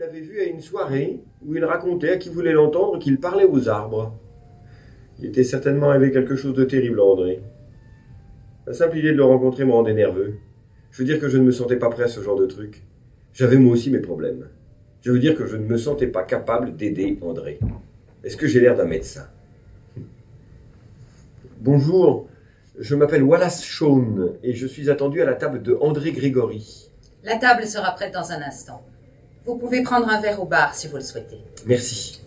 l'avait vu à une soirée où il racontait à qui voulait l'entendre qu'il parlait aux arbres. Il était certainement arrivé quelque chose de terrible à André. La simple idée de le rencontrer me rendait nerveux. Je veux dire que je ne me sentais pas prêt à ce genre de truc. J'avais moi aussi mes problèmes. Je veux dire que je ne me sentais pas capable d'aider André. Est-ce que j'ai l'air d'un médecin? Bonjour, je m'appelle Wallace Shawn et je suis attendu à la table de André Grégory. La table sera prête dans un instant. Vous pouvez prendre un verre au bar si vous le souhaitez. Merci.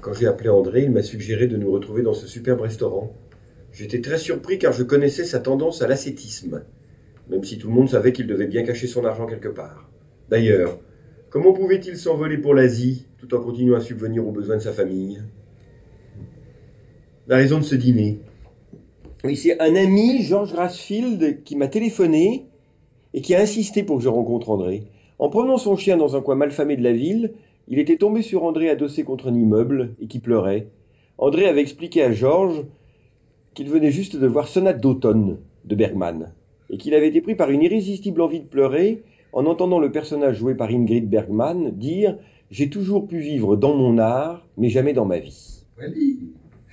Quand j'ai appelé André, il m'a suggéré de nous retrouver dans ce superbe restaurant. J'étais très surpris car je connaissais sa tendance à l'ascétisme, même si tout le monde savait qu'il devait bien cacher son argent quelque part. D'ailleurs, comment pouvait-il s'envoler pour l'Asie tout en continuant à subvenir aux besoins de sa famille? La raison de ce dîner. Oui, c'est un ami, George Rasfield, qui m'a téléphoné et qui a insisté pour que je rencontre André. En promenant son chien dans un coin malfamé de la ville, il était tombé sur André adossé contre un immeuble et qui pleurait. André avait expliqué à Georges qu'il venait juste de voir Sonate d'automne de Bergman et qu'il avait été pris par une irrésistible envie de pleurer en entendant le personnage joué par Ingrid Bergman dire J'ai toujours pu vivre dans mon art, mais jamais dans ma vie.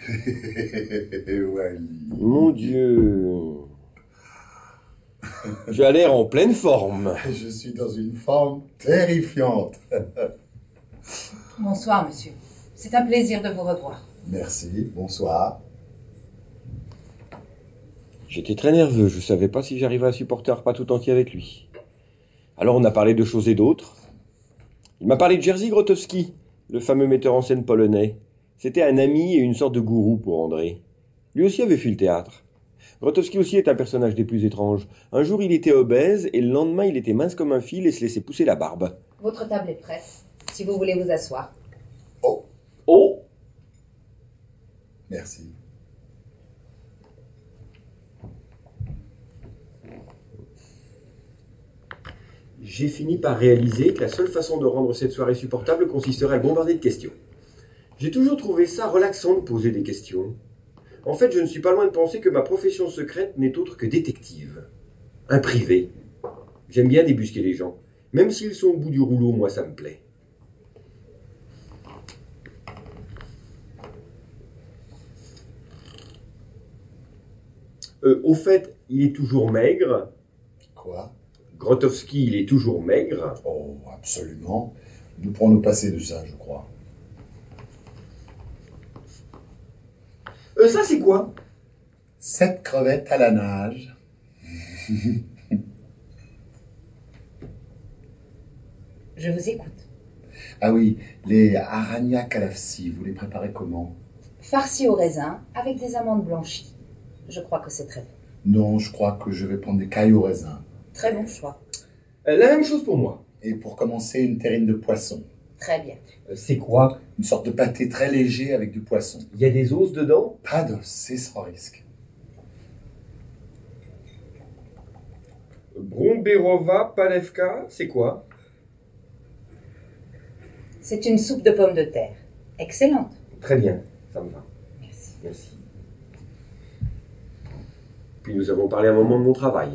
Wally. Mon Dieu. Tu as l'air en pleine forme. Je suis dans une forme terrifiante. Bonsoir, monsieur. C'est un plaisir de vous revoir. Merci, bonsoir. J'étais très nerveux, je savais pas si j'arrivais à supporter un repas tout entier avec lui. Alors on a parlé de choses et d'autres. Il m'a parlé de Jerzy Grotowski, le fameux metteur en scène polonais. C'était un ami et une sorte de gourou pour André. Lui aussi avait fui le théâtre. Grotowski aussi est un personnage des plus étranges. Un jour il était obèse et le lendemain il était mince comme un fil et se laissait pousser la barbe. Votre table est prête, si vous voulez vous asseoir. Oh, Oh merci. J'ai fini par réaliser que la seule façon de rendre cette soirée supportable consisterait à bombarder de questions. J'ai toujours trouvé ça relaxant de poser des questions. En fait, je ne suis pas loin de penser que ma profession secrète n'est autre que détective. Un privé. J'aime bien débusquer les gens. Même s'ils sont au bout du rouleau, moi ça me plaît. Euh, au fait, il est toujours maigre. Quoi? Grotowski, il est toujours maigre. Oh, absolument. Nous pourrons nous passer de ça, je crois. Euh, ça, c'est quoi? Sept crevettes à la nage. Je vous écoute. Ah oui, les arania calafsi, vous les préparez comment? Farci au raisin avec des amandes blanchies. Je crois que c'est très bon. Non, je crois que je vais prendre des cailles au raisin. Très bon choix. Euh, La même chose pour moi. Et pour commencer, une terrine de poisson. Très bien. Euh, c'est quoi Une sorte de pâté très léger avec du poisson? Il y a des os dedans? Pas d'os, c'est sans risque. Bromberova Palevka, c'est quoi? C'est une soupe de pommes de terre. Excellente. Très bien, ça me va. Merci. Merci. Puis nous avons parlé un moment de mon travail,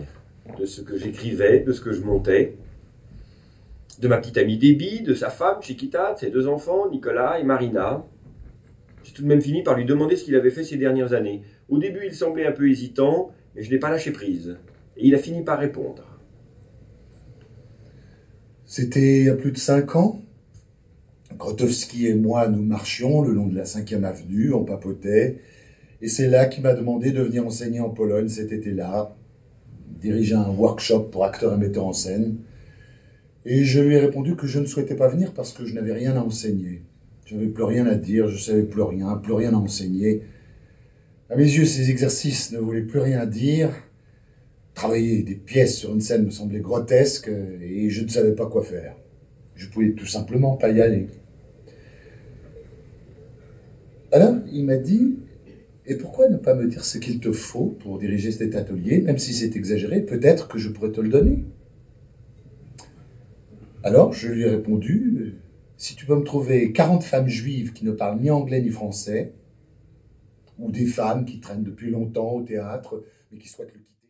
de ce que j'écrivais, de ce que je montais, de ma petite amie Debbie, de sa femme Chiquita, de ses deux enfants, Nicolas et Marina. J'ai tout de même fini par lui demander ce qu'il avait fait ces dernières années. Au début, il semblait un peu hésitant, mais je n'ai pas lâché prise. Et il a fini par répondre. C'était il y a plus de cinq ans. Grotowski et moi, nous marchions le long de la 5e avenue, on papotait, et c'est là qu'il m'a demandé de venir enseigner en Pologne cet été-là, diriger un workshop pour acteurs et metteurs en scène. Et je lui ai répondu que je ne souhaitais pas venir parce que je n'avais rien à enseigner. Je n'avais plus rien à dire, je savais plus rien, plus rien à enseigner. À mes yeux, ces exercices ne voulaient plus rien dire. Travailler des pièces sur une scène me semblait grotesque et je ne savais pas quoi faire. Je pouvais tout simplement pas y aller. Alors, il m'a dit, et pourquoi ne pas me dire ce qu'il te faut pour diriger cet atelier, même si c'est exagéré, peut-être que je pourrais te le donner. Alors, je lui ai répondu, si tu peux me trouver 40 femmes juives qui ne parlent ni anglais ni français, ou des femmes qui traînent depuis longtemps au théâtre, mais qui souhaitent le quitter.